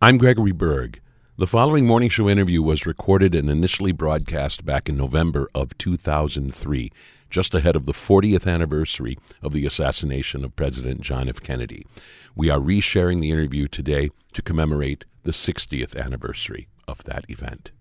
I'm Gregory Berg. The following morning show interview was recorded and initially broadcast back in November of 2003, just ahead of the 40th anniversary of the assassination of President John F. Kennedy. We are resharing the interview today to commemorate the 60th anniversary of that event.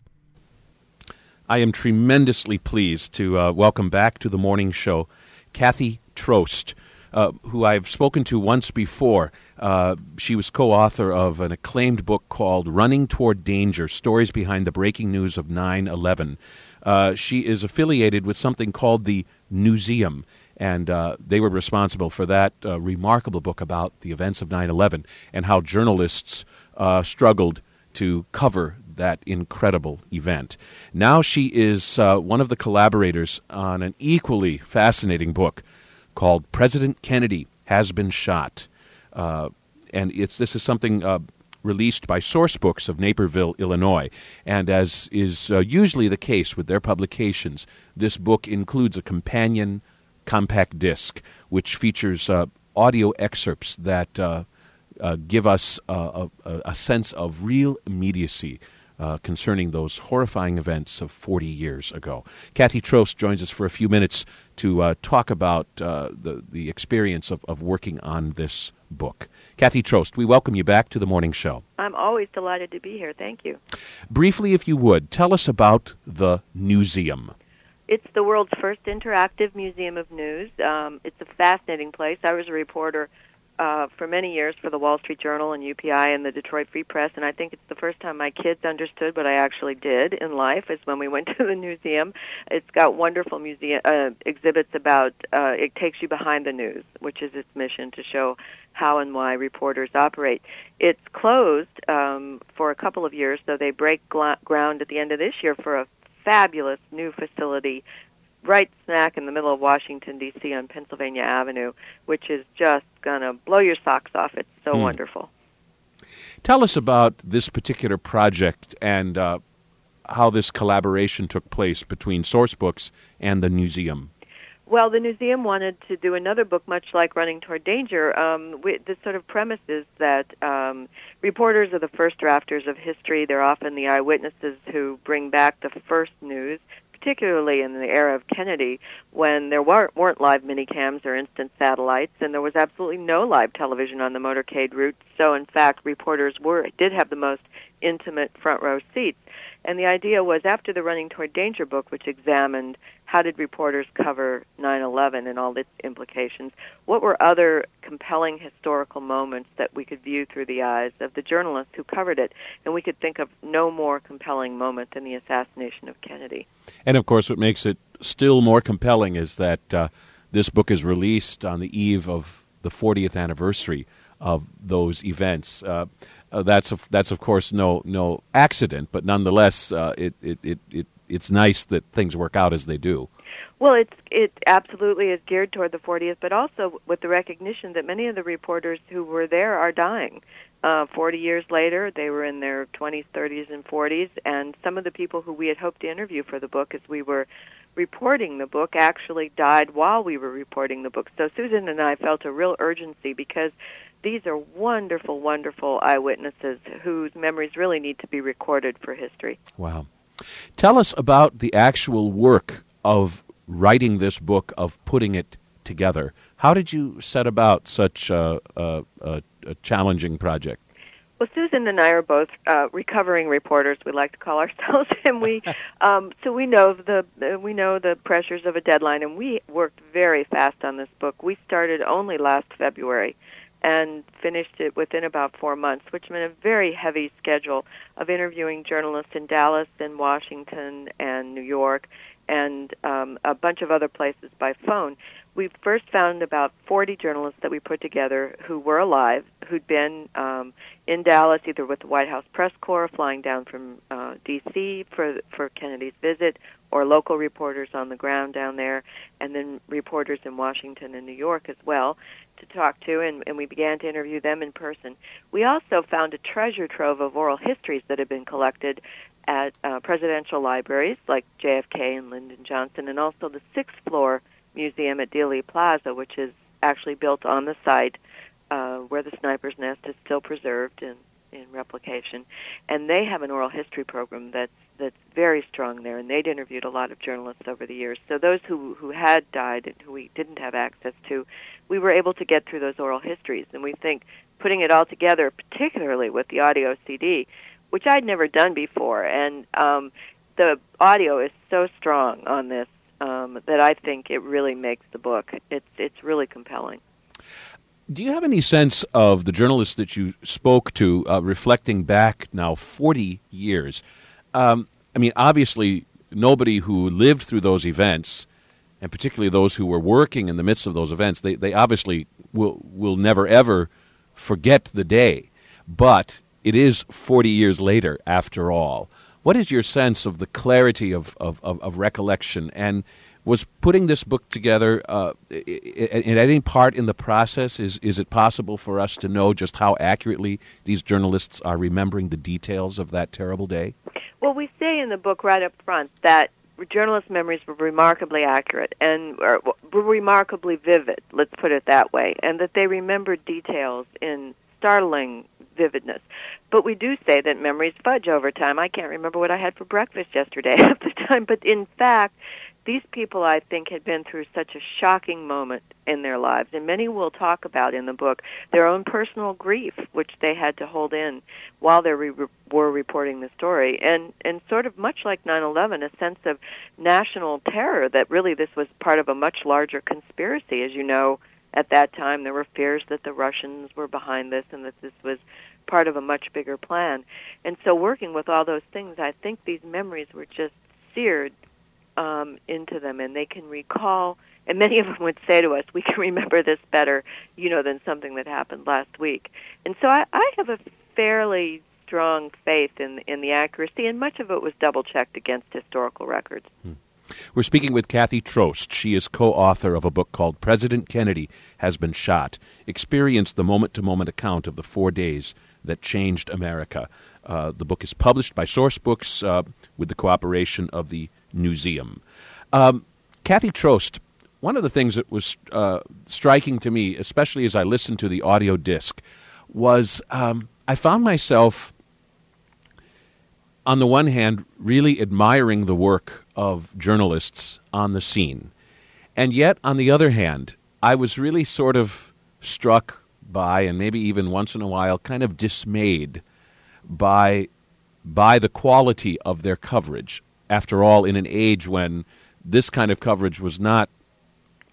I am tremendously pleased to uh, welcome back to the morning show Cathy Trost, uh, who I've spoken to once before. Uh, she was co author of an acclaimed book called Running Toward Danger Stories Behind the Breaking News of 9 11. Uh, she is affiliated with something called the Newseum, and uh, they were responsible for that uh, remarkable book about the events of 9 11 and how journalists uh, struggled to cover that incredible event. Now she is one of the collaborators on an equally fascinating book called President Kennedy Has Been Shot. Uh, and it's, this is something uh, released by Sourcebooks of Naperville, Illinois. And as is uh, usually the case with their publications, this book includes a companion compact disc which features uh, audio excerpts that uh, uh, give us a, a, sense of real immediacy uh, concerning those horrifying events of 40 years ago. Cathy Trost joins us for a few minutes to uh, talk about uh, the, the experience of, of working on this book. Cathy Trost, we welcome you back to the morning show. I'm always delighted to be here. Thank you. Briefly, if you would, tell us about the Newseum. It's the world's first interactive museum of news. Um, it's a fascinating place. I was a reporter uh, for many years for the Wall Street Journal and UPI and the Detroit Free Press, and I think it's the first time my kids understood what I actually did in life is when we went to the museum. It's got wonderful museum uh, exhibits about. Uh, it takes you behind the news, which is its mission to show how and why reporters operate. It's closed um, for a couple of years, though they break gla- ground at the end of this year for a fabulous new facility right smack in the middle of Washington D.C. on Pennsylvania Avenue, which is just going to blow your socks off. It's so mm. wonderful. Tell us about this particular project and uh, how this collaboration took place between Sourcebooks and the Newseum. Well, the Newseum wanted to do another book much like Running Toward Danger. Um, we, the sort of premise is that um, reporters are the first drafters of history. They're often the eyewitnesses who bring back the first news particularly in the era of Kennedy, when there weren't, weren't live minicams or instant satellites, and there was absolutely no live television on the motorcade route. So, in fact, reporters were did have the most intimate front row seats. And the idea was after the Running Toward Danger book, which examined how did reporters cover 9/11 and all its implications, what were other compelling historical moments that we could view through the eyes of the journalists who covered it, and we could think of no more compelling moment than the assassination of Kennedy. And of course, what makes it still more compelling is that uh, this book is released on the eve of the 40th anniversary of those events. Uh, uh, that's of, that's of course no no accident, but nonetheless, uh, it, it, it, it it's nice that things work out as they do. Well, it's it absolutely is geared toward the 40th, but also with the recognition that many of the reporters who were there are dying. Uh, 40 years later, they were in their 20s, 30s, and 40s, and some of the people who we had hoped to interview for the book as we were reporting the book actually died while we were reporting the book. So Susan and I felt a real urgency because these are wonderful, wonderful eyewitnesses whose memories really need to be recorded for history. Wow. Tell us about the actual work of writing this book, of putting it together. How did you set about such a, a, a, a challenging project? Well, Susan and I are both uh, recovering reporters. We like to call ourselves, and we um, so we know the uh, we know the pressures of a deadline, and we worked very fast on this book. We started only last February, and finished it within about four months, which meant a very heavy schedule of interviewing journalists in Dallas and Washington and New York and um, a bunch of other places by phone. We first found about 40 journalists that we put together who were alive, who'd been um, in Dallas either with the White House Press Corps, flying down from uh, D.C. for for Kennedy's visit, or local reporters on the ground down there, and then reporters in Washington and New York as well to talk to, and, and we began to interview them in person. We also found a treasure trove of oral histories that had been collected at uh, presidential libraries like JFK and Lyndon Johnson, and also the sixth floor museum at Dealey Plaza, which is actually built on the site uh, where the sniper's nest is still preserved and in replication, and they have an oral history program that's that's very strong there, and they'd interviewed a lot of journalists over the years. So those who who had died and who we didn't have access to, we were able to get through those oral histories, and we think putting it all together, particularly with the audio CD, which I'd never done before, and um, the audio is so strong on this um, that I think it really makes the book. It's it's really compelling. Do you have any sense of the journalists that you spoke to, uh, reflecting back now forty years? Um, I mean, obviously, nobody who lived through those events, and particularly those who were working in the midst of those events, they, they obviously will will never ever forget the day. But it is forty years later, after all. What is your sense of the clarity of, of, of, of recollection and was putting this book together uh, in any part in the process is is it possible for us to know just how accurately these journalists are remembering the details of that terrible day well we say in the book right up front that journalist memories were remarkably accurate and were remarkably vivid let's put it that way and that they remembered details in startling vividness. But we do say that memories fudge over time. I can't remember what I had for breakfast yesterday half the time, but in fact, these people, I think, had been through such a shocking moment in their lives, and many will talk about in the book their own personal grief, which they had to hold in while they re- were reporting the story, and and sort of much like 9/11, a sense of national terror that really this was part of a much larger conspiracy. As you know, at that time there were fears that the Russians were behind this and that this was part of a much bigger plan. And so working with all those things, I think these memories were just seared um, into them, and they can recall. And many of them would say to us, "We can remember this better, you know, than something that happened last week." And so I, I have a fairly strong faith in in the accuracy, and much of it was double checked against historical records. Hmm. We're speaking with Cathy Trost. She is co author of a book called President Kennedy Has Been Shot. Experience the moment to moment account of the four days that changed America. Uh, the book is published by Sourcebooks uh, with the cooperation of the Newseum. Um, Cathy Trost, one of the things that was uh, striking to me, especially as I listened to the audio disc, was um, I found myself, on the one hand, really admiring the work of journalists on the scene. And yet, on the other hand, I was really sort of struck by, and maybe even once in a while, kind of dismayed by by the quality of their coverage. After all, in an age when this kind of coverage was not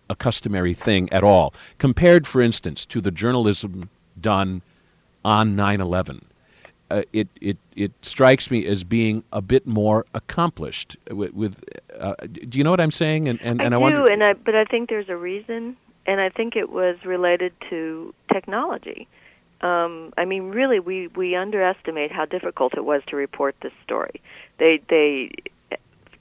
a customary thing at all, compared, for instance, to the journalism done on 9 11. Uh, it, it, it strikes me as being a bit more accomplished. With, with uh, do you know what I'm saying? And, and, I and I do, wonder... and I, but I think there's a reason and I think it was related to technology. Um, I mean, really, we we underestimate how difficult it was to report this story. They they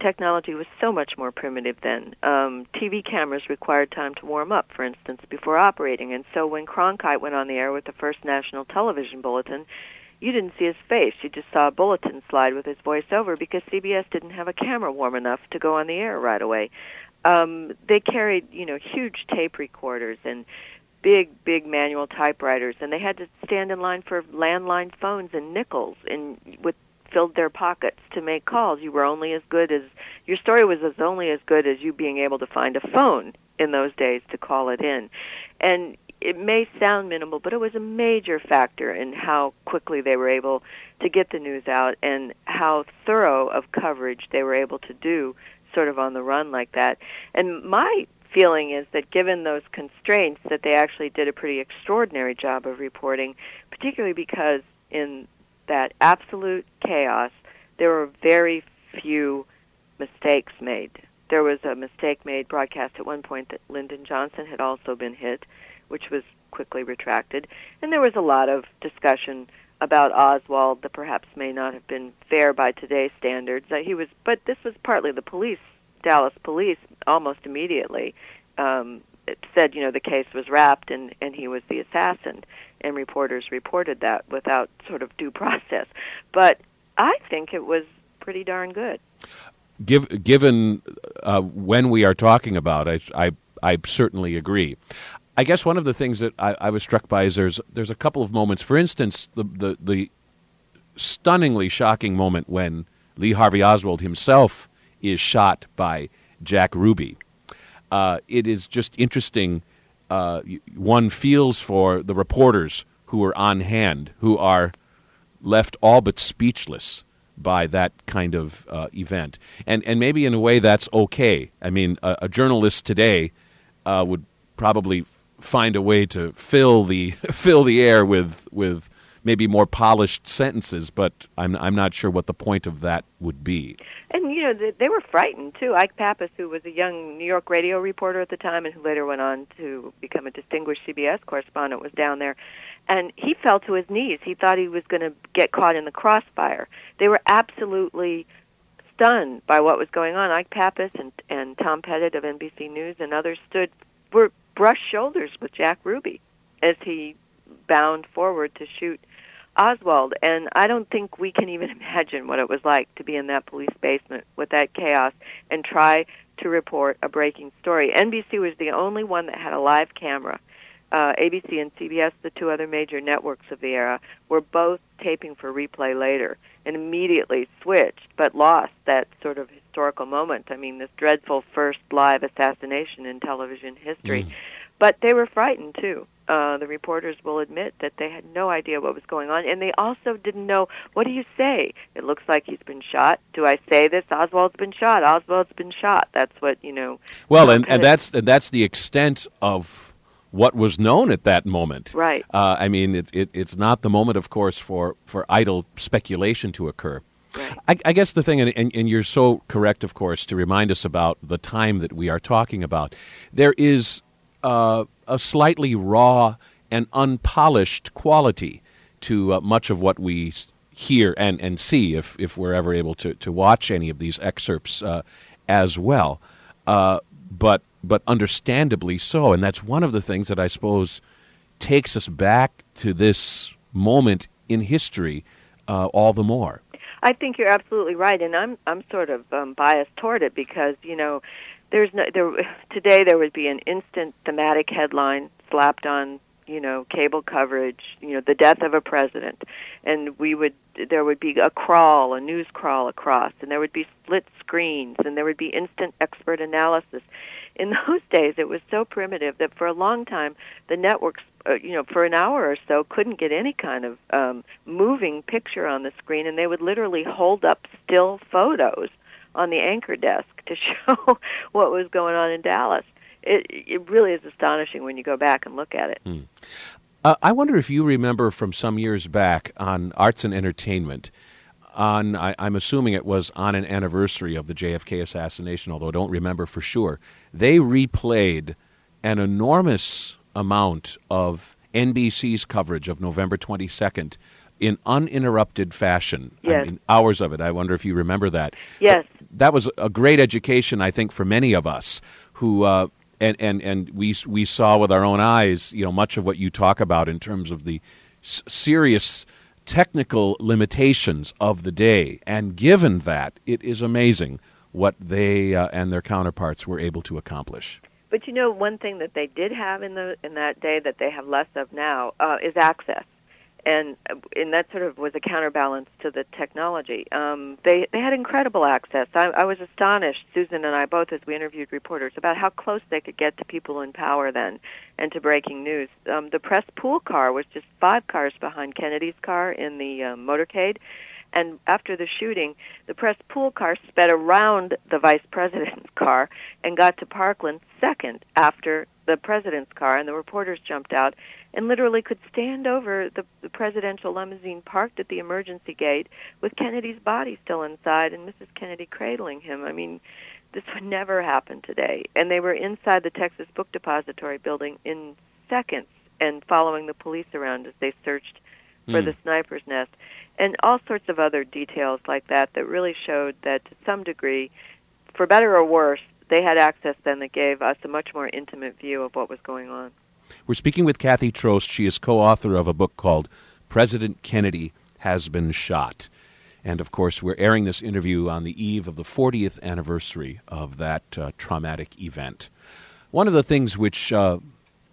technology was so much more primitive then. Um, TV cameras required time to warm up, for instance, before operating, and so when Cronkite went on the air with the first national television bulletin, you didn't see his face. You just saw a bulletin slide with his voice over because CBS didn't have a camera warm enough to go on the air right away um, they carried you know huge tape recorders and big big manual typewriters and they had to stand in line for landline phones and nickels and with filled their pockets to make calls you were only as good as your story was as only as good as you being able to find a phone in those days to call it in and it may sound minimal but it was a major factor in how quickly they were able to get the news out and how thorough of coverage they were able to do sort of on the run like that. And my feeling is that given those constraints that they actually did a pretty extraordinary job of reporting, particularly because in that absolute chaos there were very few mistakes made. There was a mistake made broadcast at one point that Lyndon Johnson had also been hit, which was quickly retracted, and there was a lot of discussion about Oswald that perhaps may not have been fair by today's standards. Uh, he was, but this was partly the police, Dallas police, almost immediately um, said, you know, the case was wrapped and and he was the assassin, and reporters reported that without sort of due process. But I think it was pretty darn good. Give, given uh, when we are talking about, I, I I certainly agree. I guess one of the things that I, I, was struck by is there's there's a couple of moments. For instance, the the, the stunningly shocking moment when Lee Harvey Oswald himself is shot by Jack Ruby. Uh, it is just interesting. Uh, one feels for the reporters who are on hand, who are left all but speechless by that kind of uh, event. And and maybe in a way that's okay. I mean, a, a journalist today uh, would probably find a way to fill the fill the air with with maybe more polished sentences, but I'm I'm not sure what the point of that would be. And you know, they, they were frightened too. Ike Pappas, who was a young New York radio reporter at the time, and who later went on to become a distinguished CBS correspondent, was down there, and he fell to his knees. He thought he was going to get caught in the crossfire. They were absolutely stunned by what was going on. Ike Pappas and and Tom Pettit of NBC News and others stood were brushed shoulders with Jack Ruby as he bound forward to shoot Oswald. And I don't think we can even imagine what it was like to be in that police basement with that chaos and try to report a breaking story. NBC was the only one that had a live camera. Uh, ABC and CBS, the two other major networks of the era, were both taping for replay later and immediately switched, but lost that sort of historical moment. I mean, this dreadful first live assassination in television history. Mm. But they were frightened too. Uh, the reporters will admit that they had no idea what was going on, and they also didn't know what do you say. It looks like he's been shot. Do I say this? Oswald's been shot. Oswald's been shot. That's what you know. Well, and, and that's and that's the extent of what was known at that moment. Right. Uh, I mean, it, it, it's not the moment, of course, for for idle speculation to occur. Right. I, I, guess the thing, and, and, and, you're so correct, of course, to remind us about the time that we are talking about. There is uh, a slightly raw and unpolished quality to uh, much of what we hear and, and see if, if we're ever able to, to watch any of these excerpts uh, as well. Uh, but, but understandably so. And that's one of the things that I suppose takes us back to this moment in history uh, all the more. I think you're absolutely right, and I'm I'm sort of um, biased toward it because you know there's no there today there would be an instant thematic headline slapped on you know cable coverage you know the death of a president. And we would there would be a crawl a news crawl across and there would be split screens and there would be instant expert analysis. In those days it was so primitive that for a long time the networks uh, you know for an hour or so couldn't get any kind of um moving picture on the screen and they would literally hold up still photos on the anchor desk to show what was going on in Dallas. It it really is astonishing when you go back and look at it. Hmm. Uh, I wonder if you remember from some years back on Arts and Entertainment. On, I, I'm assuming it was on an anniversary of the JFK assassination, although I don't remember for sure. They replayed an enormous amount of NBC's coverage of November 22nd in uninterrupted fashion. Yes. I mean, hours of it. I wonder if you remember that. Yes. But that was a great education, I think, for many of us who. Uh, and, and, and we, we saw with our own eyes, you know, much of what you talk about in terms of the s- serious technical limitations of the day. And given that, it is amazing what they uh, and their counterparts were able to accomplish. But you know, one thing that they did have in the in that day that they have less of now uh, is access and and that sort of was a counterbalance to the technology. Um, they they had incredible access. I, I was astonished, Susan and I both, as we interviewed reporters, about how close they could get to people in power then, and to breaking news. Um, the press pool car was just five cars behind Kennedy's car in the uh, motorcade. And after the shooting, the press pool car sped around the vice president's car and got to Parkland second after the president's car, and the reporters jumped out and literally could stand over the, the presidential limousine parked at the emergency gate with Kennedy's body still inside and Mrs. Kennedy cradling him. I mean, this would never happen today. And they were inside the Texas Book Depository building in seconds and following the police around as they searched for mm. the sniper's nest. And all sorts of other details like that that really showed that to some degree, for better or worse, they had access then that gave us a much more intimate view of what was going on. We're speaking with Cathy Trost. She is co author of a book called President Kennedy Has Been Shot. And of course, we're airing this interview on the eve of the 40th anniversary of that uh, traumatic event. One of the things which, uh,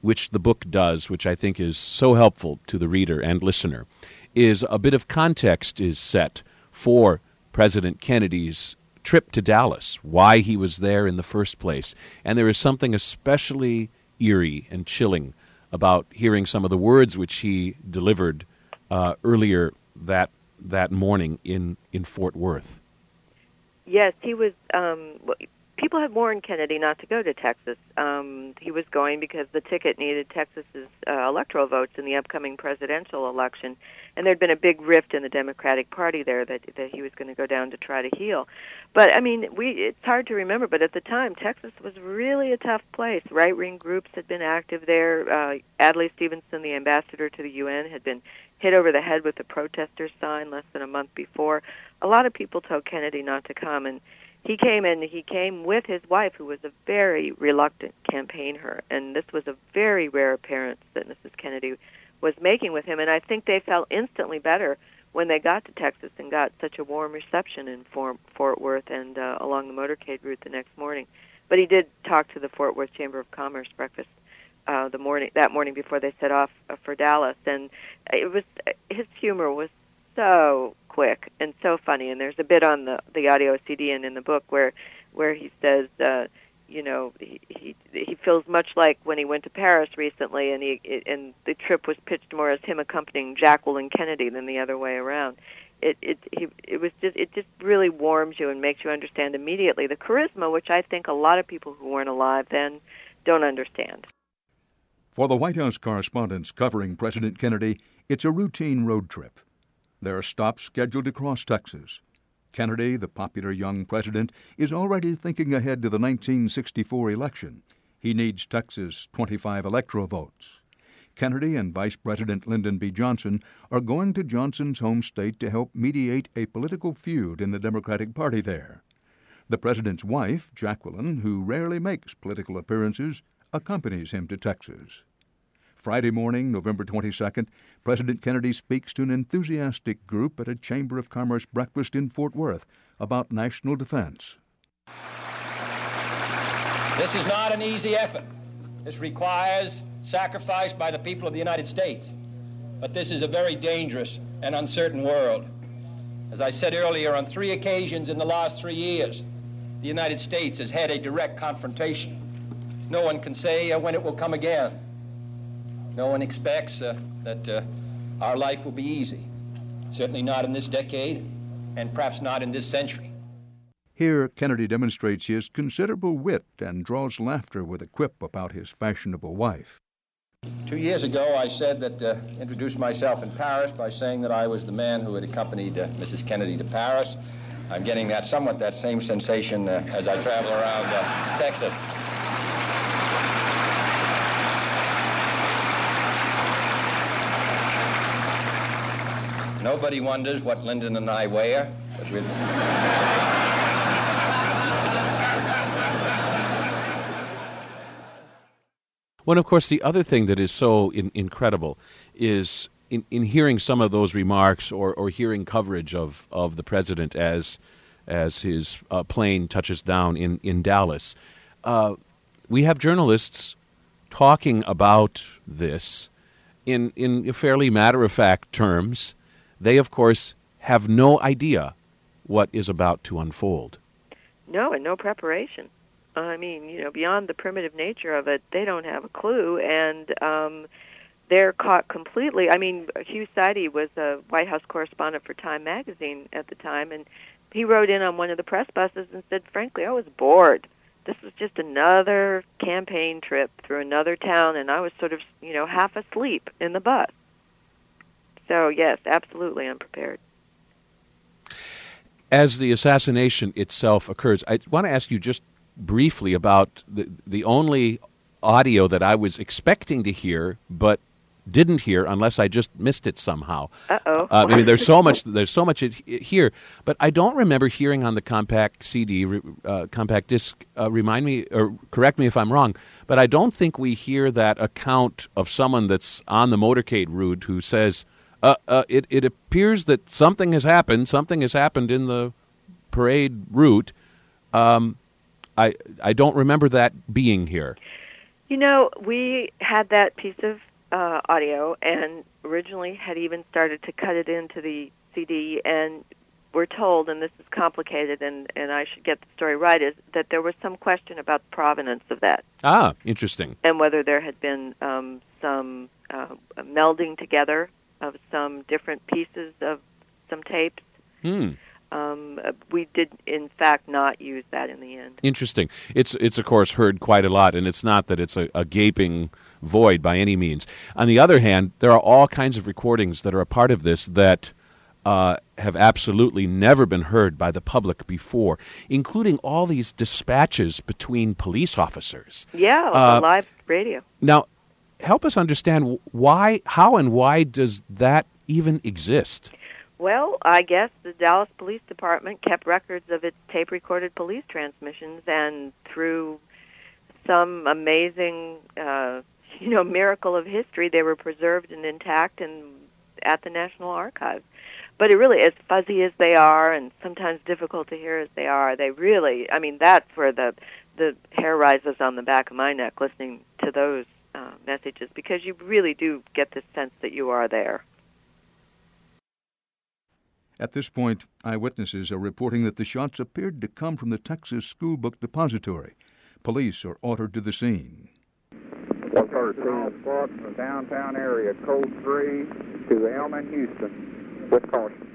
which the book does, which I think is so helpful to the reader and listener, is a bit of context is set for President Kennedy's trip to Dallas, why he was there in the first place. And there is something especially eerie and chilling about hearing some of the words which he delivered uh, earlier that that morning in, in Fort Worth. Yes, he was. Um, people had warned Kennedy not to go to Texas. Um, he was going because the ticket needed Texas's uh, electoral votes in the upcoming presidential election, and there'd been a big rift in the Democratic Party there that that he was going to go down to try to heal. But I mean, we it's hard to remember, but at the time, Texas was really a tough place. Right wing groups had been active there. Uh, Adlai Stevenson, the ambassador to the UN, had been hit over the head with a protester sign less than a month before. A lot of people told Kennedy not to come, and he came and he came with his wife, who was a very reluctant campaigner, and this was a very rare appearance that Mrs. Kennedy was making with him. And I think they felt instantly better when they got to Texas and got such a warm reception in Fort Worth and uh, along the motorcade route the next morning. But he did talk to the Fort Worth Chamber of Commerce breakfast uh, the morning that morning before they set off uh, for Dallas, and it was his humor was so quick and so funny. And there's a bit on the the audio CD and in the book where where he says, uh, you know, he, he he feels much like when he went to Paris recently, and he and the trip was pitched more as him accompanying Jacqueline Kennedy than the other way around. It it he, it was just it just really warms you and makes you understand immediately the charisma, which I think a lot of people who weren't alive then don't understand. For the White House correspondents covering President Kennedy, it's a routine road trip. There are stops scheduled across Texas. Kennedy, the popular young president, is already thinking ahead to the 1964 election. He needs Texas' 25 electoral votes. Kennedy and Vice President Lyndon B. Johnson are going to Johnson's home state to help mediate a political feud in the Democratic Party there. The president's wife, Jacqueline, who rarely makes political appearances, accompanies him to Texas. Friday morning, November 22nd, President Kennedy speaks to an enthusiastic group at a Chamber of Commerce breakfast in Fort Worth about national defense. This is not an easy effort. This requires sacrifice by the people of the United States. But this is a very dangerous and uncertain world. As I said earlier, on three occasions in the last three years, the United States has had a direct confrontation. No one can say when it will come again. No one expects uh, that uh, our life will be easy. Certainly not in this decade, and perhaps not in this century. Here, Kennedy demonstrates his considerable wit and draws laughter with a quip about his fashionable wife. Two years ago, I said that, uh, introduced myself in Paris by saying that I was the man who had accompanied uh, Mrs. Kennedy to Paris. I'm getting that somewhat that same sensation uh, as I travel around uh, Texas. Nobody wonders what Lyndon and I wear. Well, of course, the other thing that is so in, incredible is in, in hearing some of those remarks or, or hearing coverage of, of the president as as his uh, plane touches down in in Dallas. Uh, we have journalists talking about this in in fairly matter of fact terms, they, of course, have no idea what is about to unfold. No, and no preparation. I mean, you know, beyond the primitive nature of it, they don't have a clue, and um, they're caught completely. I mean, Hugh Sidey was a White House correspondent for Time magazine at the time, and he rode in on one of the press buses and said, "Frankly, I was bored. This was just another campaign trip through another town, and I was sort of, you know, half asleep in the bus." So, yes, absolutely unprepared. As the assassination itself occurs, I want to ask you just briefly about the, the only audio that I was expecting to hear, but didn't hear unless I just missed it somehow. Uh-oh. Uh, I mean, there's so much. There's so much here, but I don't remember hearing on the compact CD, uh, compact disc. Uh, remind me or correct me if I'm wrong, but I don't think we hear that account of someone that's on the motorcade route who says, uh, uh, it, it appears that something has happened. Something has happened in the parade route. Um, I I don't remember that being here. You know, we had that piece of uh, audio and originally had even started to cut it into the CD and we're told, and this is complicated, and, and I should get the story right, is that there was some question about the provenance of that. Ah, interesting. And whether there had been um, some uh, melding together of some different pieces of some tapes. Hmm. Um, we did, in fact, not use that in the end. Interesting. It's it's of course heard quite a lot, and it's not that it's a, a gaping void by any means. On the other hand, there are all kinds of recordings that are a part of this that uh, have absolutely never been heard by the public before, including all these dispatches between police officers. Yeah, uh, live radio. Now, help us understand why, how, and why does that even exist? Well, I guess the Dallas Police Department kept records of its tape recorded police transmissions, and through some amazing, uh, you know, miracle of history, they were preserved and intact and at the National Archives but it really, as fuzzy as they are, and sometimes difficult to hear as they are, they really, I mean, that's where the the hair rises on the back of my neck listening to those uh, messages because you really do get the sense that you are there. At this point, eyewitnesses are reporting that the shots appeared to come from the Texas School Book Depository. Police are ordered to the scene. What's our spot in the downtown area, code 3 to Elm and Houston with caution.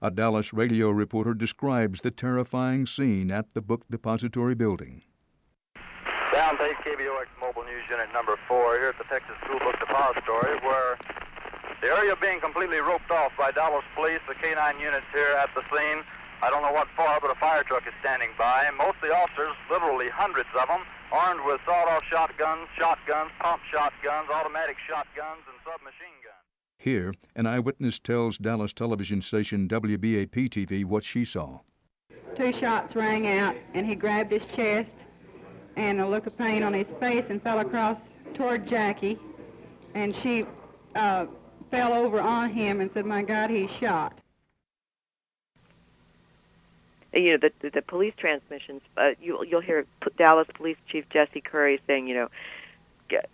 A Dallas radio reporter describes the terrifying scene at the book depository building. Down to KBOX Mobile News Unit number 4 here at the Texas School Book Depository where the area being completely roped off by Dallas police, the K-9 units here at the scene. I don't know what for, but a fire truck is standing by. Most of the officers, literally hundreds of them, armed with sawed-off shotguns, shotguns, pump shotguns, automatic shotguns, and submachine guns. Here, an eyewitness tells Dallas television station WBAP TV what she saw. Two shots rang out, and he grabbed his chest and a look of pain on his face and fell across toward Jackie, and she uh, fell over on him and said, "My God, he's shot." You know the the, police transmissions. Uh, you, you'll hear Dallas Police Chief Jesse Curry saying, you know,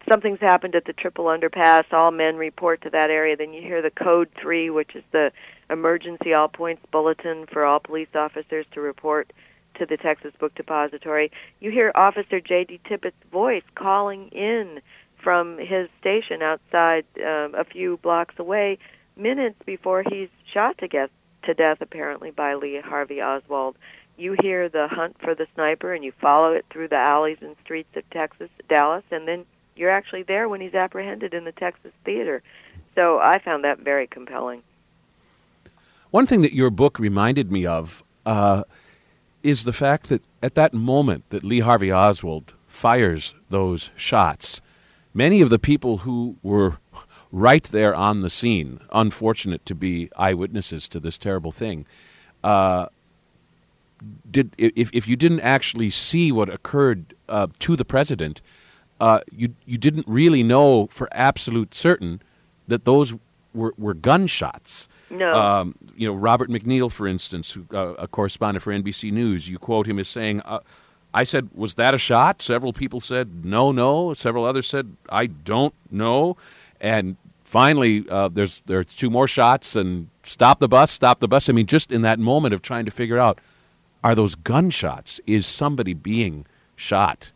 something's happened at the triple underpass, all men report to that area. Then you hear the code three, which is the emergency all points bulletin for all police officers to report to the Texas Book Depository. You hear Officer J.D. Tippit's voice calling in from his station outside um, a few blocks away, minutes before he's shot to death, to death apparently by Lee Harvey Oswald. You hear the hunt for the sniper, and you follow it through the alleys and streets of Texas, Dallas, and then you're actually there when he's apprehended in the Texas theater. So I found that very compelling. One thing that your book reminded me of uh, is the fact that at that moment that Lee Harvey Oswald fires those shots, many of the people who were right there on the scene, unfortunate to be eyewitnesses to this terrible thing, uh, did if if you didn't actually see what occurred uh, to the president, uh, you you didn't really know for absolute certain that those were, were gunshots. No. Um, you know, Robert MacNeil, for instance, who, uh, a correspondent for NBC News, you quote him as saying, uh, I said, was that a shot? Several people said, no, no. Several others said, I don't know. And finally, uh, there's there's two more shots, and stop the bus, stop the bus. I mean, just in that moment of trying to figure out, are those gunshots? Is somebody being shot?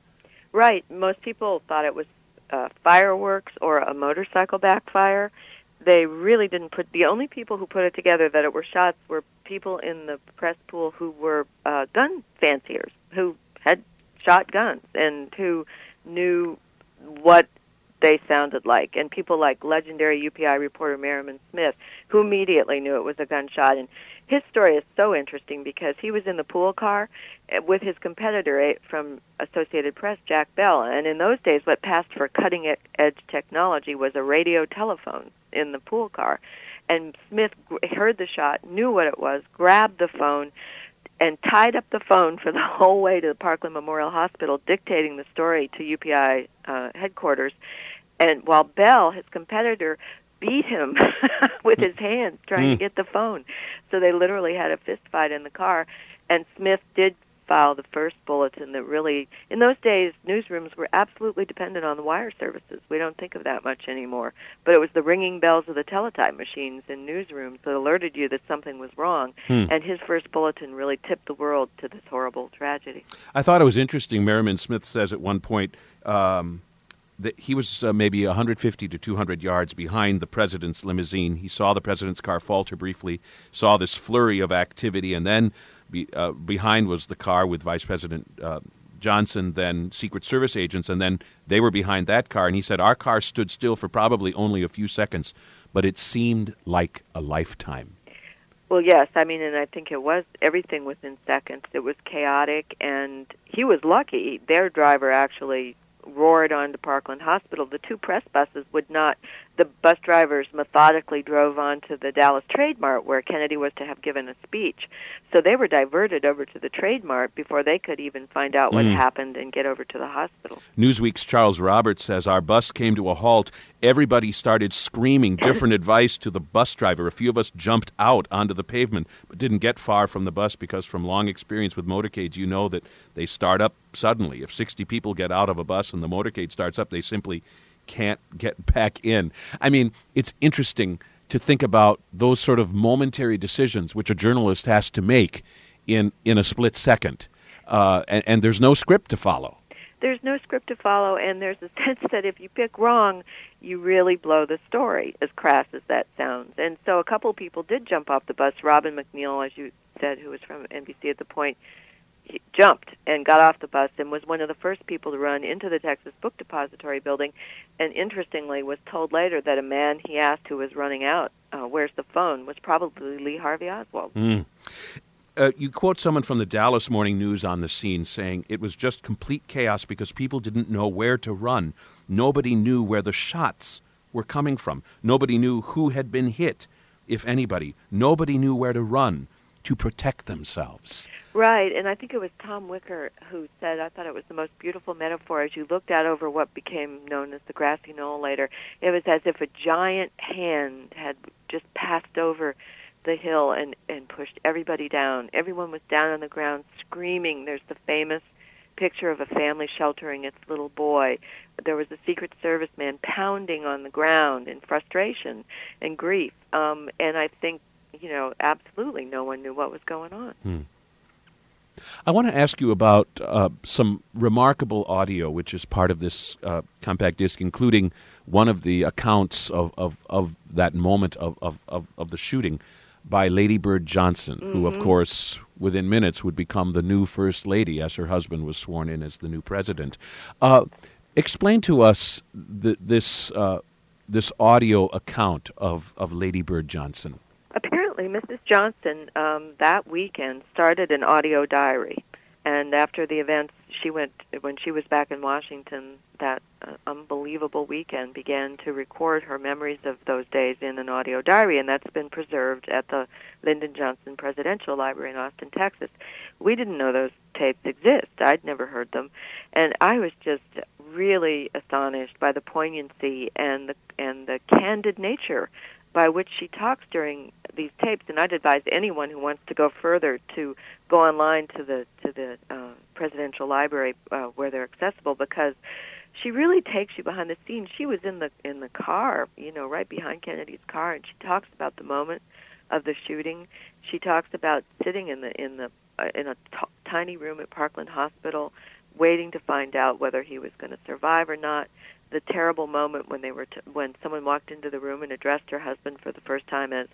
Right. Most people thought it was uh, fireworks or a motorcycle backfire. They really didn't put. The only people who put it together that it were shots were people in the press pool who were uh, gun fanciers, who had shot guns and who knew what they sounded like, and people like legendary UPI reporter Merriman Smith, who immediately knew it was a gunshot. And his story is so interesting because he was in the pool car eh, with his competitor eh, from Associated Press, Jack Bell, and in those days, what passed for cutting edge technology was a radio telephone in the pool car. And Smith heard the shot, knew what it was, grabbed the phone, and tied up the phone for the whole way to the Parkland Memorial Hospital, dictating the story to UPI uh, headquarters. And while Bell, his competitor, beat him with his hands trying mm. to hmm. get the phone. So they literally had a fist fight in the car. And Smith did file the first bulletin that really, in those days, newsrooms were absolutely dependent on the wire services. We don't think of that much anymore. But it was the ringing bells of the teletype machines in newsrooms that alerted you that something was wrong. Hmm. And his first bulletin really tipped the world to this horrible tragedy. I thought it was interesting. Merriman Smith says at one point um, that he was uh, maybe 150 to 200 yards behind the president's limousine. He saw the president's car falter briefly, saw this flurry of activity, and then be, uh, behind was the car with Vice President uh, Johnson, then Secret Service agents, and then they were behind that car. And he said, Our car stood still for probably only a few seconds, but it seemed like a lifetime. Well, yes, I mean, and I think it was everything within seconds. It was chaotic, and he was lucky. Their driver actually roared onto Parkland Hospital. The two press buses would not. The bus drivers methodically drove on to the Dallas Trade Mart where Kennedy was to have given a speech. So they were diverted over to the Trade Mart before they could even find out what Mm. happened and get over to the hospital. Newsweek's Charles Roberts says our bus came to a halt. Everybody started screaming different advice to the bus driver. A few of us jumped out onto the pavement, but didn't get far from the bus because, from long experience with motorcades, you know that they start up suddenly. If 60 people get out of a bus and the motorcade starts up, they simply can't get back in. I mean, it's interesting to think about those sort of momentary decisions which a journalist has to make in, in a split second. Uh, and, and there's no script to follow. there's no script to follow, and there's a sense that if you pick wrong, you really blow the story, as crass as that sounds. And so a couple of people did jump off the bus. Robin MacNeil, as you said, who was from NBC at the point, he jumped and got off the bus and was one of the first people to run into the Texas Book Depository building. And interestingly, was told later that a man he asked who was running out, uh, "Where's the phone?" was probably Lee Harvey Oswald. Mm. Uh, you quote someone from the Dallas Morning News on the scene saying it was just complete chaos because people didn't know where to run. Nobody knew where the shots were coming from. Nobody knew who had been hit, if anybody. Nobody knew where to run to protect themselves. Right, and I think it was Tom Wicker who said, I thought it was the most beautiful metaphor as you looked out over what became known as the grassy knoll later. It was as if a giant hand had just passed over the hill and, and pushed everybody down. Everyone was down on the ground screaming. There's the famous picture of a family sheltering its little boy. There was a Secret Service man pounding on the ground in frustration and grief. Um, and I think, you know, absolutely no one knew what was going on. Hmm. I want to ask you about uh, some remarkable audio, which is part of this uh, compact disc, including one of the accounts of, of, of that moment of, of, of, of the shooting by Lady Bird Johnson, who, of Mhm. course, within minutes would become the new First Lady as her husband was sworn in as the new president. Uh, explain to us th- this, uh, this audio account of, of Lady Bird Johnson. Apparently, Mrs. Johnson um, that weekend started an audio diary, and after the events, she went when she was back in Washington. That uh, unbelievable weekend began to record her memories of those days in an audio diary, and that's been preserved at the Lyndon Johnson Presidential Library in Austin, Texas. We didn't know those tapes exist. I'd never heard them, and I was just really astonished by the poignancy and the and the candid nature by which she talks during these tapes, and I'd advise anyone who wants to go further to go online to the to the uh, presidential library uh, where they're accessible because she really takes you behind the scenes. She was in the in the car, you know, right behind Kennedy's car, and she talks about the moment of the shooting. She talks about sitting in the in the uh, in a t- tiny room at Parkland Hospital, waiting to find out whether he was going to survive or not the terrible moment when they were t- when someone walked into the room and addressed her husband for the first time as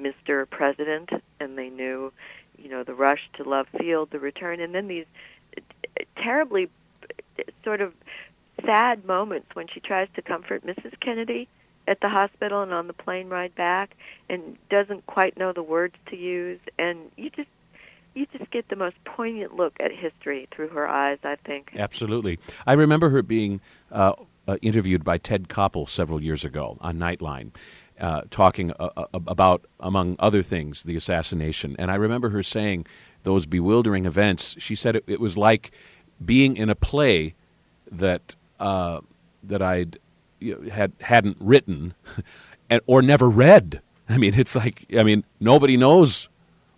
Mr. President, and they knew, you know, the rush to Love Field, the return, and then these uh, terribly sort of sad moments when she tries to comfort Mrs. Kennedy at the hospital and on the plane ride back, and doesn't quite know the words to use, and you just you just get the most poignant look at history through her eyes. I think. Absolutely. I remember her being uh, uh, interviewed by Ted Koppel several years ago on Nightline, uh, talking uh, uh, about, among other things, the assassination. And I remember her saying those bewildering events. She said it, it was like being in a play that uh, that I'd you know, had hadn't written and, or never read. I mean, it's like I mean nobody knows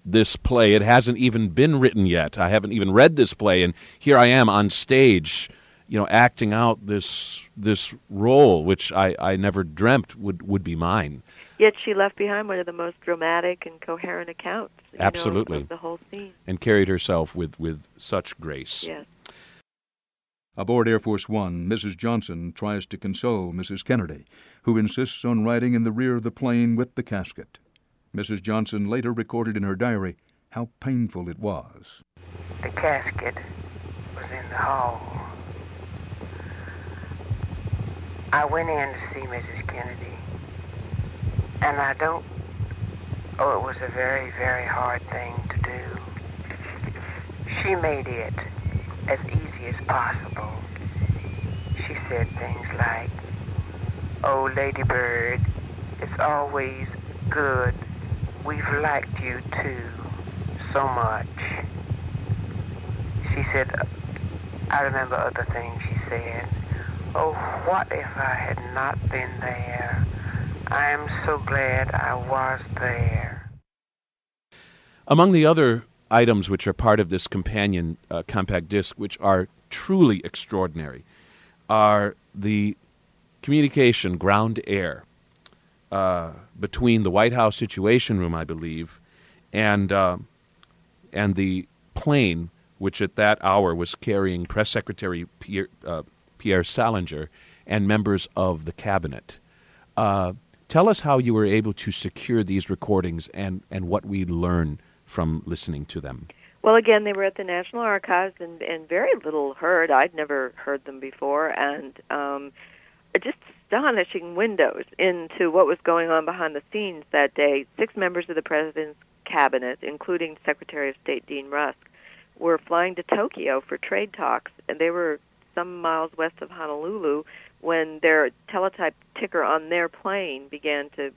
this play. It hasn't even been written yet. I haven't even read this play, and here I am on stage, you know, acting out this this role, which I, I never dreamt would, would be mine. Yet she left behind one of the most dramatic and coherent accounts. Absolutely, know, of the whole scene, and carried herself with, with such grace. Yes. Aboard Air Force One, Mrs. Johnson tries to console Mrs. Kennedy, who insists on riding in the rear of the plane with the casket. Mrs. Johnson later recorded in her diary how painful it was. The casket was in the hall. I went in to see Mrs. Kennedy, and I don't. Oh, it was a very, very hard thing to do. She made it as easy as possible. She said things like, Oh, Ladybird, it's always good. We've liked you too, so much. She said, uh, I remember other things she said. Oh, what if I had not been there? I am so glad I was there. Among the other items which are part of this companion uh, compact disc, which are truly extraordinary, are the communication ground air uh, between the White House Situation Room, I believe, and uh, and the plane which at that hour was carrying Press Secretary Pierre, uh, Pierre Salinger and members of the cabinet. Uh, tell us how you were able to secure these recordings and, and what we learn from listening to them. Well, again, they were at the National Archives and, and very little heard. I'd never heard them before, and um, just astonishing windows into what was going on behind the scenes that day. Six members of the president's cabinet, including Secretary of State Dean Rusk, were flying to Tokyo for trade talks, and they were some miles west of Honolulu when their teletype ticker on their plane began to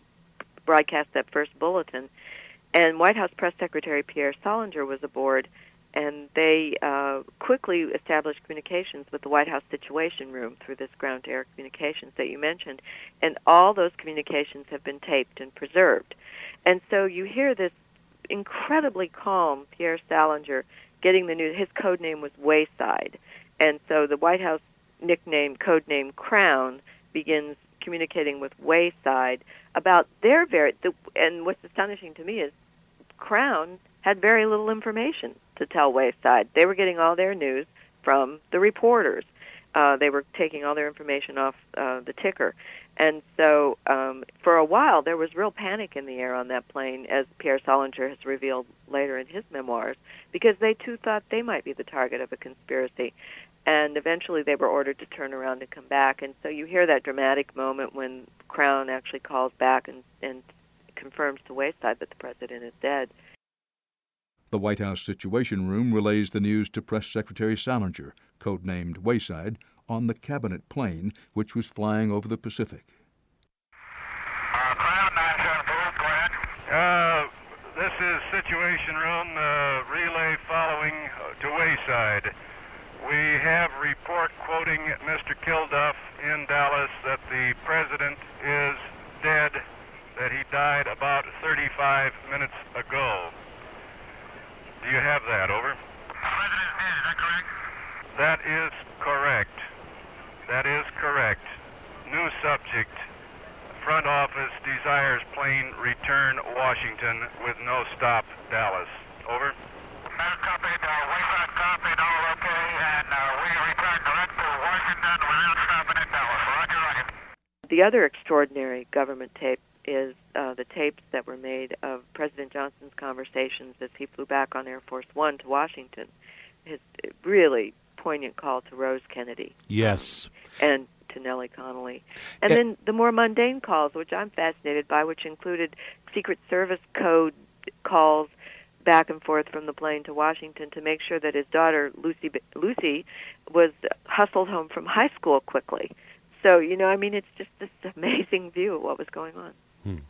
broadcast that first bulletin. And White House Press Secretary Pierre Salinger was aboard, and they uh, quickly established communications with the White House Situation Room through this ground-to-air communications that you mentioned. And all those communications have been taped and preserved. And so you hear this incredibly calm Pierre Salinger getting the news. His code name was Wayside. And so the White House nickname, code name Crown, begins communicating with Wayside about their very. The, and what's astonishing to me is Crown had very little information to tell Wayside. They were getting all their news from the reporters. Uh, they were taking all their information off uh, the ticker. And so um, for a while, there was real panic in the air on that plane, as Pierre Salinger has revealed later in his memoirs, because they too thought they might be the target of a conspiracy. And eventually they were ordered to turn around and come back. And so you hear that dramatic moment when Crown actually calls back and, and confirms to Wayside that the president is dead. The White House Situation Room relays the news to Press Secretary Salinger, codenamed Wayside, on the cabinet plane which was flying over the Pacific. Uh, Crown 974, go ahead. Uh, this is Situation Room, uh, relay following uh, to Wayside. We have report quoting Mr. Kilduff in Dallas that the president is dead, that he died about 35 minutes ago. Do you have that? Over. The President is dead. Is that correct? That is correct. That is correct. New subject. Front office desires plane return Washington with no stop Dallas. Over. That copied. Uh, Wayside copied. All okay. And uh, we return direct to Washington without stopping at Dallas. Roger, roger. The other extraordinary government tape is uh, the tapes that were made of President Johnson's conversations as he flew back on Air Force One to Washington. His really poignant call to Rose Kennedy. Yes. And to Nellie Connolly. And Eh. then the more mundane calls, which I'm fascinated by, which included Secret Service code calls back and forth from the plane to Washington to make sure that his daughter Lucy Lucy was hustled home from high school quickly. So you know, I mean, it's just this amazing view of what was going on.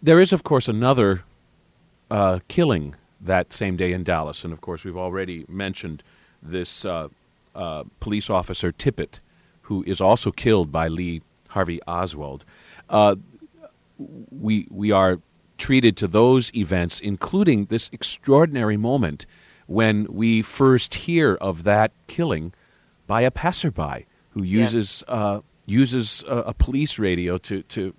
There is, of course, another uh, killing that same day in Dallas, and of course, we've already mentioned this uh, uh, police officer Tippit, who is also killed by Lee Harvey Oswald. Uh, we we are treated to those events, including this extraordinary moment when we first hear of that killing by a passerby who uses uh, uses a, a, police radio to to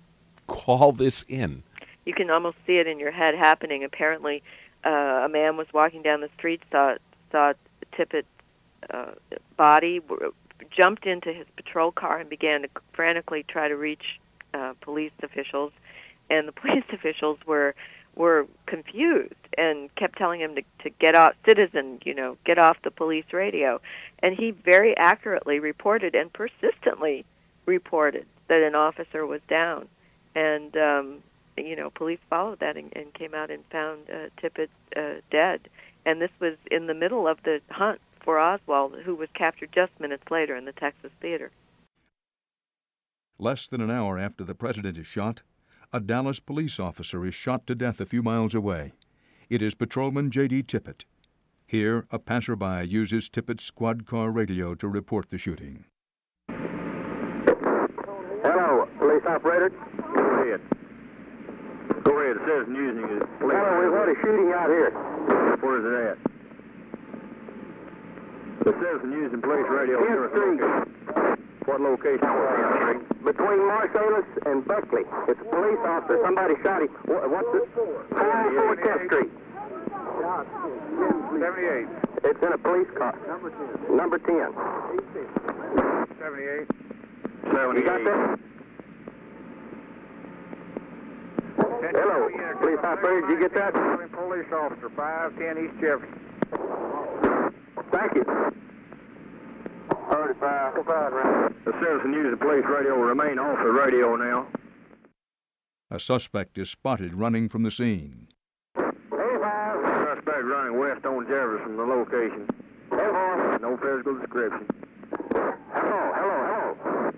call this in. You can almost see it in your head happening. Apparently, uh, a man was walking down the street, saw saw Tippit's uh, body, w- jumped into his patrol car, and began to frantically try to reach uh, police officials. And the police officials were were confused and kept telling him to, to get off citizen you know get off the police radio. And he very accurately reported and persistently reported that an officer was down. And um you know police followed that and, and came out and found uh, Tippit uh, dead. And this was in the middle of the hunt for oswald who was captured just minutes later in the texas theater. Less than an hour after the president is shot a Dallas police officer is shot to death a few miles away. It is Patrolman J.D. Tippit. Here, a passerby uses Tippit's squad car radio to report the shooting. Hello, police operator. Go ahead. Go ahead. It says using it. Hello, we've had a shooting out here. Where is it at? The citizen using police radio. 10th Street. What location? Between Marsalis and Beckley. It's a police officer. Somebody shot him. What, what's it? 404 10th Street. 78. It's in a police car. Number 10. Number 10. 78. 78. You got that? Hello, police operator. Did you get that? Police officer, 510 East Jefferson. Thank you. 35. The citizen using police radio will remain off the radio now. A suspect is spotted running from the scene. Suspect running west on Jefferson, the location. No physical description. Hello, hello, hello.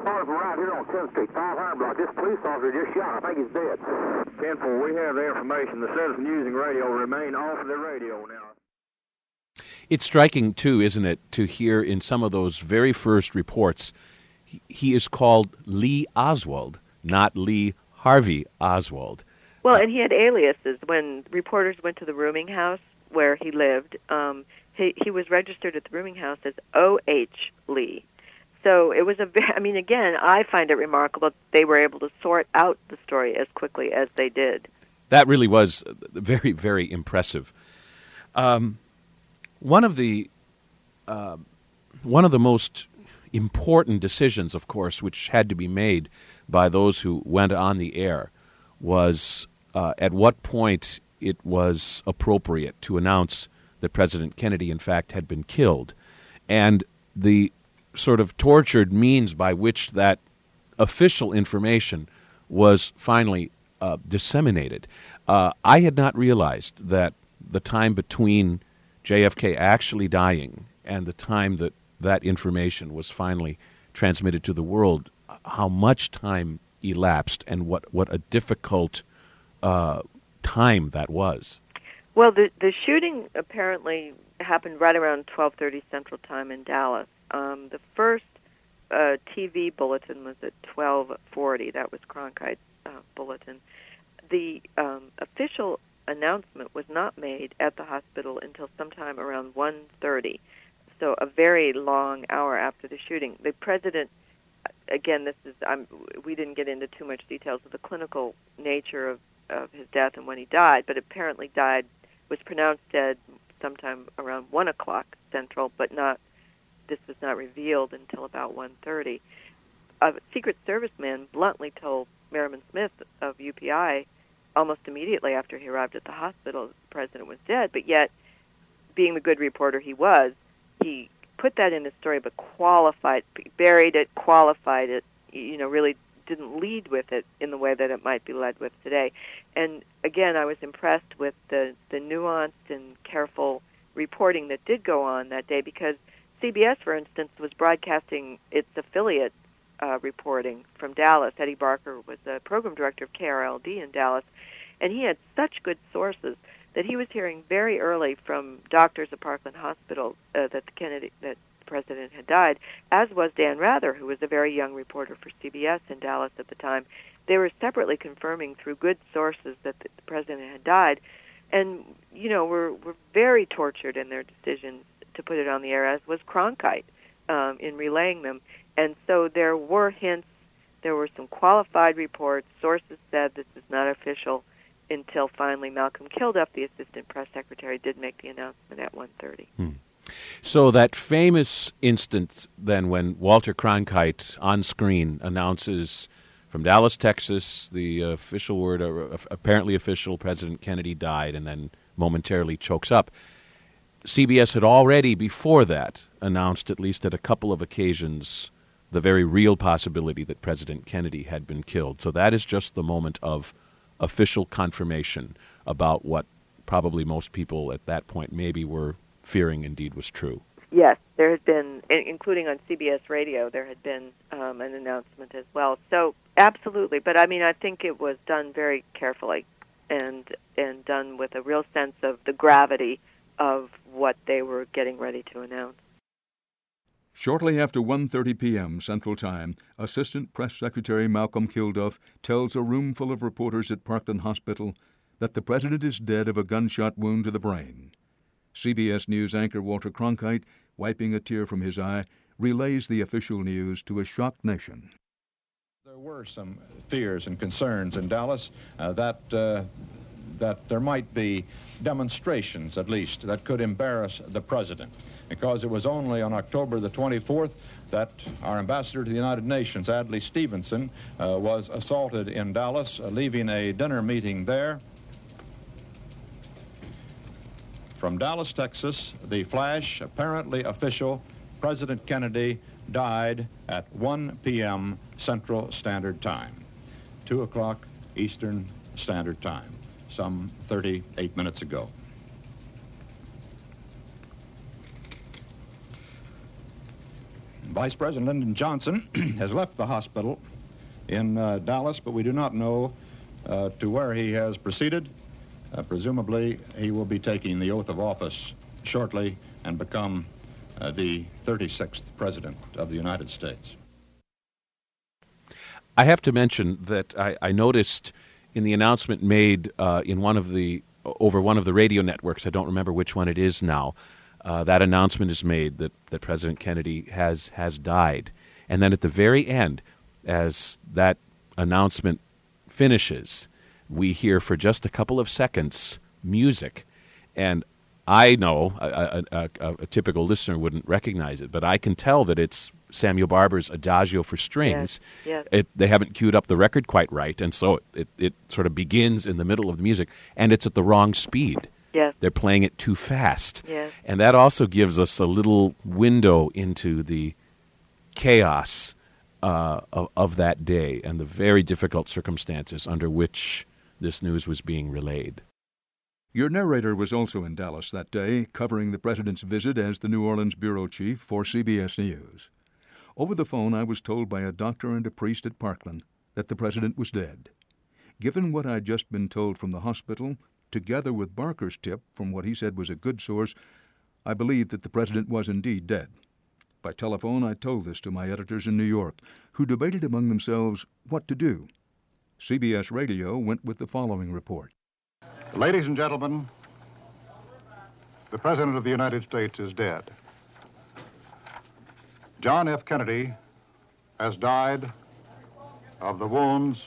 Officer right here on 10th Street, 500 block. This police officer just shot. I think he's dead. 10 we have the information. The citizen using radio remain off the radio now. It's striking, too, isn't it, to hear in some of those very first reports, he, he is called Lee Oswald, not Lee Harvey Oswald. Well, and he had aliases. When reporters went to the rooming house where he lived, um, he, he was registered at the rooming house as O.H. Lee. So it was a, I mean, again, I find it remarkable they were able to sort out the story as quickly as they did. That really was very, very impressive. Um, one of the uh, one of the most important decisions, of course, which had to be made by those who went on the air, was uh, at what point it was appropriate to announce that President Kennedy, in fact, had been killed, and the sort of tortured means by which that official information was finally uh, disseminated. Uh, I had not realized that the time between JFK actually dying and the time that that information was finally transmitted to the world, how much time elapsed and what, what a difficult uh, time that was. Well, the the shooting apparently happened right around 12:30 Central Time in Dallas. Um, the first uh, TV bulletin was at 12:40. That was Cronkite's uh, bulletin. The um, official announcement was not made at the hospital until sometime around 1:30. So a very long hour after the shooting. The president again this is I'm we didn't get into too much details of the clinical nature of of his death and when he died, but apparently died was pronounced dead sometime around 1 o'clock central, but not this was not revealed until about 1:30. A Secret Service man bluntly told Merriman Smith of UPI almost immediately after he arrived at the hospital, the president was dead. But yet, being the good reporter he was, he put that in his story, but qualified, buried it, qualified it. You know, really didn't lead with it in the way that it might be led with today. And again, I was impressed with the the nuanced and careful reporting that did go on that day because CBS, for instance, was broadcasting its affiliate uh, reporting from Dallas. Eddie Barker was the program director of KRLD in Dallas, and he had such good sources that he was hearing very early from doctors at Parkland Hospital uh, that the Kennedy that the president had died, as was Dan Rather, who was a very young reporter for CBS in Dallas at the time, they were separately confirming through good sources that the president had died, and you know were were very tortured in their decision to put it on the air, as was Cronkite um, in relaying them. And so there were hints. There were some qualified reports. Sources said this is not official until finally Malcolm Kilduff, the assistant press secretary, did make the announcement at 1:30. Hmm. So that famous instance then when Walter Cronkite on screen announces from Dallas, Texas, the official word, uh, apparently official, President Kennedy died, and then momentarily chokes up. CBS had already before that announced, at least at a couple of occasions, the very real possibility that President Kennedy had been killed. So that is just the moment of official confirmation about what probably most people at that point maybe were fearing indeed was true. Yes, there had been, including on CBS Radio, there had been um, an announcement as well. So absolutely, but I mean, I think it was done very carefully and and done with a real sense of the gravity of what they were getting ready to announce. Shortly after 1:30 p.m. Central Time, Assistant Press Secretary Malcolm Kilduff tells a room full of reporters at Parkland Hospital that the president is dead of a gunshot wound to the brain. CBS News anchor Walter Cronkite, wiping a tear from his eye, relays the official news to a shocked nation. There were some fears and concerns in Dallas uh, that uh, that there might be demonstrations, at least, that could embarrass the president. Because it was only on October the 24th that our ambassador to the United Nations, Adlai Stevenson, uh, was assaulted in Dallas, uh, leaving a dinner meeting there. From Dallas, Texas, the flash, apparently official, President Kennedy died at 1 p.m. Central Standard Time, 2 o'clock Eastern Standard Time some 38 minutes ago. Vice President Lyndon Johnson has left the hospital in uh, Dallas, but we do not know uh, to where he has proceeded. Uh, presumably, he will be taking the oath of office shortly and become uh, the 36th President of the United States. I have to mention that I, I noticed in the announcement made uh, in one of the over one of the radio networks. I don't remember which one it is now. Uh, that announcement is made that, that President Kennedy has has died, and then at the very end, as that announcement finishes, we hear for just a couple of seconds music, and I know a, a, a, a typical listener wouldn't recognize it, but I can tell that it's Samuel Barber's Adagio for strings. Yes, yes. It, they haven't queued up the record quite right, and so it, it sort of begins in the middle of the music, and it's at the wrong speed. Yes. They're playing it too fast. Yes. And that also gives us a little window into the chaos uh, of, of that day and the very difficult circumstances under which this news was being relayed. Your narrator was also in Dallas that day, covering the president's visit as the New Orleans bureau chief for CBS News. Over the phone, I was told by a doctor and a priest at Parkland that the president was dead. Given what I'd just been told from the hospital, together with Barker's tip from what he said was a good source, I believed that the president was indeed dead. By telephone, I told this to my editors in New York, who debated among themselves what to do. CBS Radio went with the following report Ladies and gentlemen, the President of the United States is dead. John F. Kennedy has died of the wounds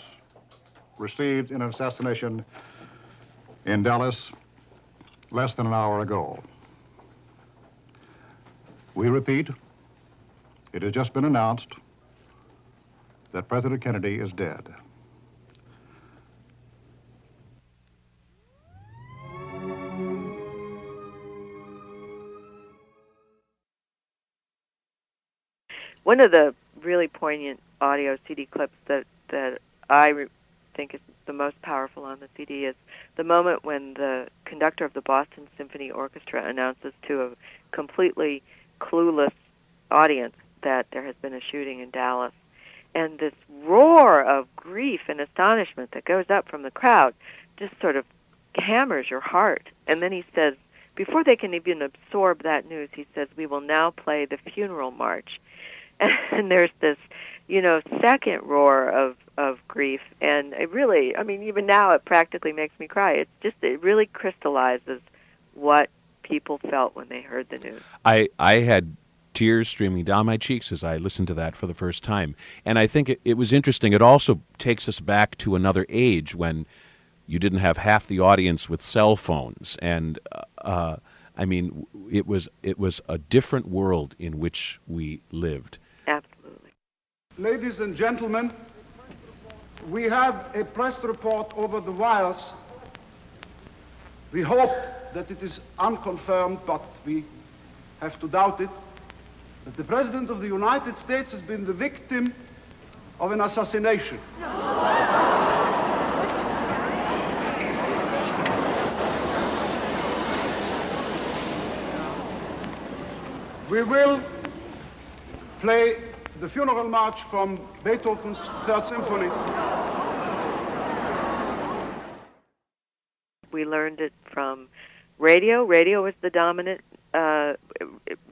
received in an assassination in Dallas less than an hour ago. We repeat, it has just been announced that President Kennedy is dead. One of the really poignant audio CD clips that that I re- think is the most powerful on the CD is the moment when the conductor of the Boston Symphony Orchestra announces to a completely clueless audience that there has been a shooting in Dallas. And this roar of grief and astonishment that goes up from the crowd just sort of hammers your heart. And then he says, before they can even absorb that news, he says, We will now play the funeral march. and there's this, you know, second roar of of grief, and it really, I mean, even now it practically makes me cry. It just it really crystallizes what people felt when they heard the news. I I had tears streaming down my cheeks as I listened to that for the first time, and I think it, it was interesting. It also takes us back to another age when you didn't have half the audience with cell phones, and uh, I mean, it was it was a different world in which we lived. Ladies and gentlemen, we have a press report over the wires. We hope that it is unconfirmed, but we have to doubt it, that the President of the United States has been the victim of an assassination. We will play the funeral march from Beethoven's Third Symphony. We learned it from radio. Radio was the dominant uh,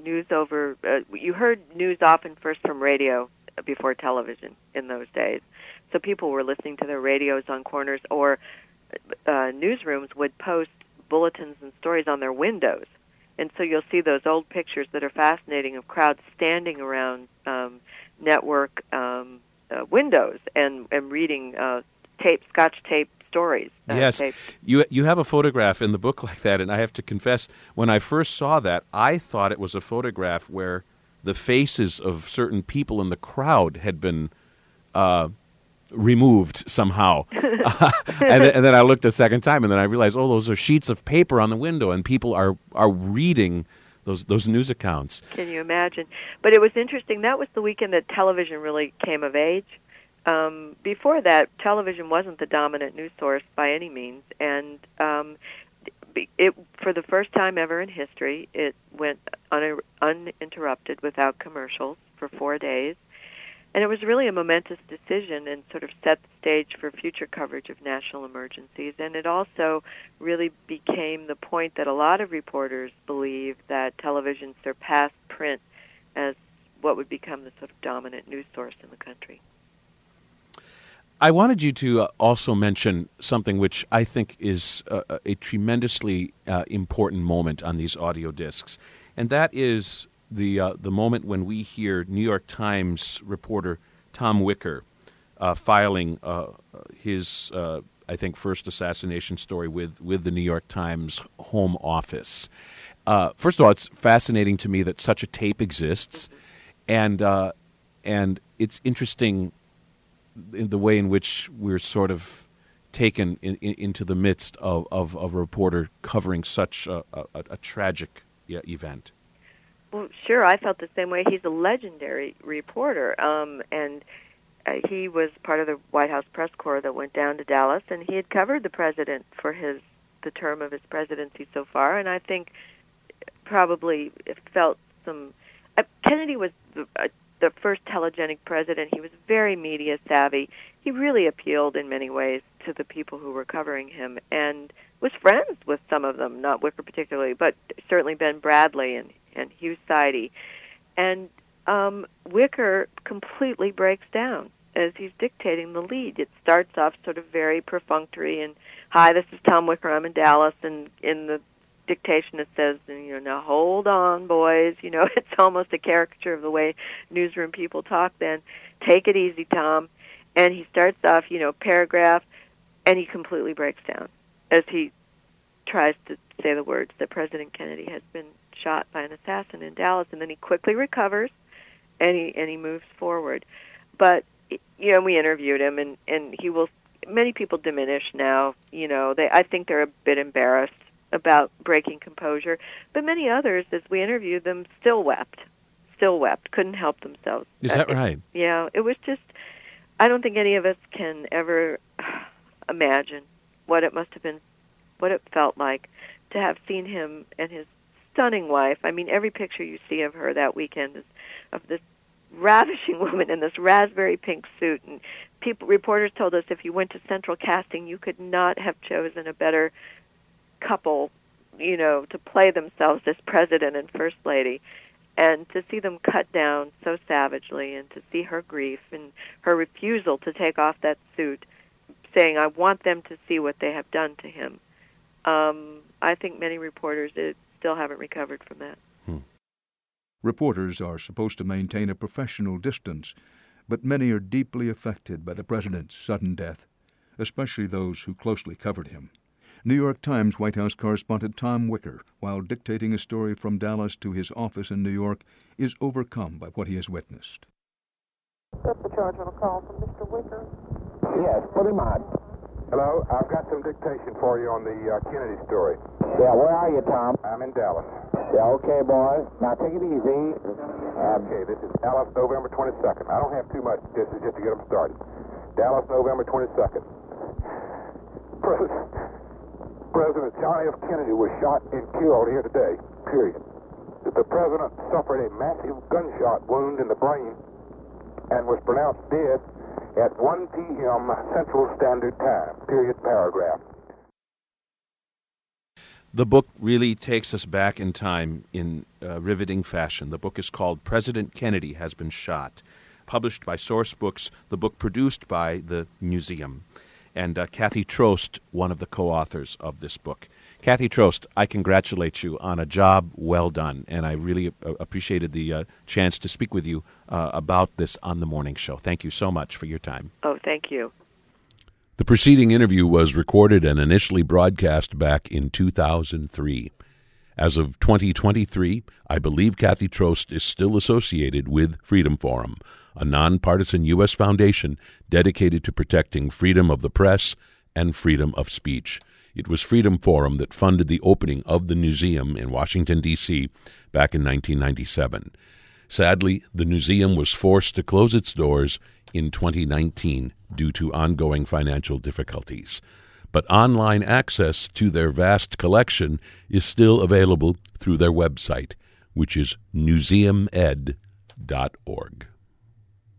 news over. Uh, you heard news often first from radio before television in those days. So people were listening to their radios on corners, or uh, newsrooms would post bulletins and stories on their windows and so you'll see those old pictures that are fascinating of crowds standing around um, network um, uh, windows and and reading uh, tape, Scotch tape stories. Uh, yes, tape. you you have a photograph in the book like that, and I have to confess, when I first saw that, I thought it was a photograph where the faces of certain people in the crowd had been. Uh, removed somehow. and, and, then I looked a second time, and then I realized, oh, those are sheets of paper on the window, and people are are reading those those news accounts. Can you imagine? But it was interesting. That was the weekend that television really came of age. Um, before that, television wasn't the dominant news source by any means, and um, it for the first time ever in history, it went un- uninterrupted without commercials for four days and it was really a momentous decision and sort of set the stage for future coverage of national emergencies. And it also really became the point that a lot of reporters believe that television surpassed print as what would become the sort of dominant news source in the country. I wanted you to uh, also mention something which I think is uh, a tremendously uh, important moment on these audio discs, and that is the uh, the moment when we hear New York Times reporter Tom Wicker uh, filing uh, his uh, I think first assassination story with with the New York Times Home Office. Uh, first of all, it's fascinating to me that such a tape exists, and and it's interesting in the way in which we're sort of taken in, in, into the midst of, of, of, a reporter covering such a, a, a tragic event. Well, sure. I felt the same way. He's a legendary reporter, um, and uh, he was part of the White House press corps that went down to Dallas, and he had covered the president for his the term of his presidency so far. And I think probably felt some. Uh, Kennedy was the, uh, the first telegenic president. He was very media savvy. He really appealed in many ways to the people who were covering him, and was friends with some of them. Not Wicker particularly, but certainly Ben Bradlee and and Hugh Sidey. And um, Wicker completely breaks down as he's dictating the lead. It starts off sort of very perfunctory and, "Hi, this is Tom Wicker. I'm in Dallas." And in the dictation, it says, "You know, now hold on, boys." You know, it's almost a caricature of the way newsroom people talk. Then, take it easy, Tom. And he starts off, you know, paragraph, and he completely breaks down as he tries to say the words that President Kennedy has been shot by an assassin in Dallas, and then he quickly recovers, and he and he moves forward. But you know, we interviewed him, and and he will. Many people diminish now. You know, they I think they're a bit embarrassed about breaking composure, but many others, as we interviewed them, still wept, still wept, couldn't help themselves. Is that uh, right? It, yeah, it was just. I don't think any of us can ever imagine what it must have been, what it felt like to have seen him and his stunning wife. I mean, every picture you see of her that weekend is of this ravishing woman in this raspberry pink suit. And people reporters told us if you went to central casting you could not have chosen a better couple you know to play themselves as president and first lady. And to see them cut down so savagely and to see her grief and her refusal to take off that suit saying i want them to see what they have done to him. Um, i think many reporters uh, still haven't recovered from that hmm. reporters are supposed to maintain a professional distance but many are deeply affected by the president's sudden death especially those who closely covered him New York Times White House correspondent Tom Wicker, while dictating a story from Dallas to his office in New York, is overcome by what he has witnessed. That's the charge on a call from Mr. Wicker. Yes, put him on. Hello, I've got some dictation for you on the uh, Kennedy story. Yeah, where are you, Tom? I'm in Dallas. Yeah, okay, boy. Now take it easy. Okay, this is Dallas, November 22nd. I don't have too much. This is just to get them started. Dallas, November 22nd. President John F. Kennedy was shot and killed here today, period. The president suffered a massive gunshot wound in the brain and was pronounced dead at 1 p.m. Central Standard Time, period, paragraph. The book really takes us back in time in uh, riveting fashion. The book is called President Kennedy Has Been Shot, published by Sourcebooks, the book produced by the Newseum and uh, Cathy Trost, one of the co authors of this book. Cathy Trost, I congratulate you on a job well done, and I really appreciated the uh, chance to speak with you uh, about this on the morning show. Thank you so much for your time. Oh, thank you. The preceding interview was recorded and initially broadcast back in 2003. As of 2023, I believe Cathy Trost is still associated with Freedom Forum, a nonpartisan U.S. foundation dedicated to protecting freedom of the press and freedom of speech. It was Freedom Forum that funded the opening of the Newseum in Washington, D.C. back in 1997. Sadly, the Newseum was forced to close its doors in 2019 due to ongoing financial difficulties. But online access to their vast collection is still available through their website, which is newseum.org.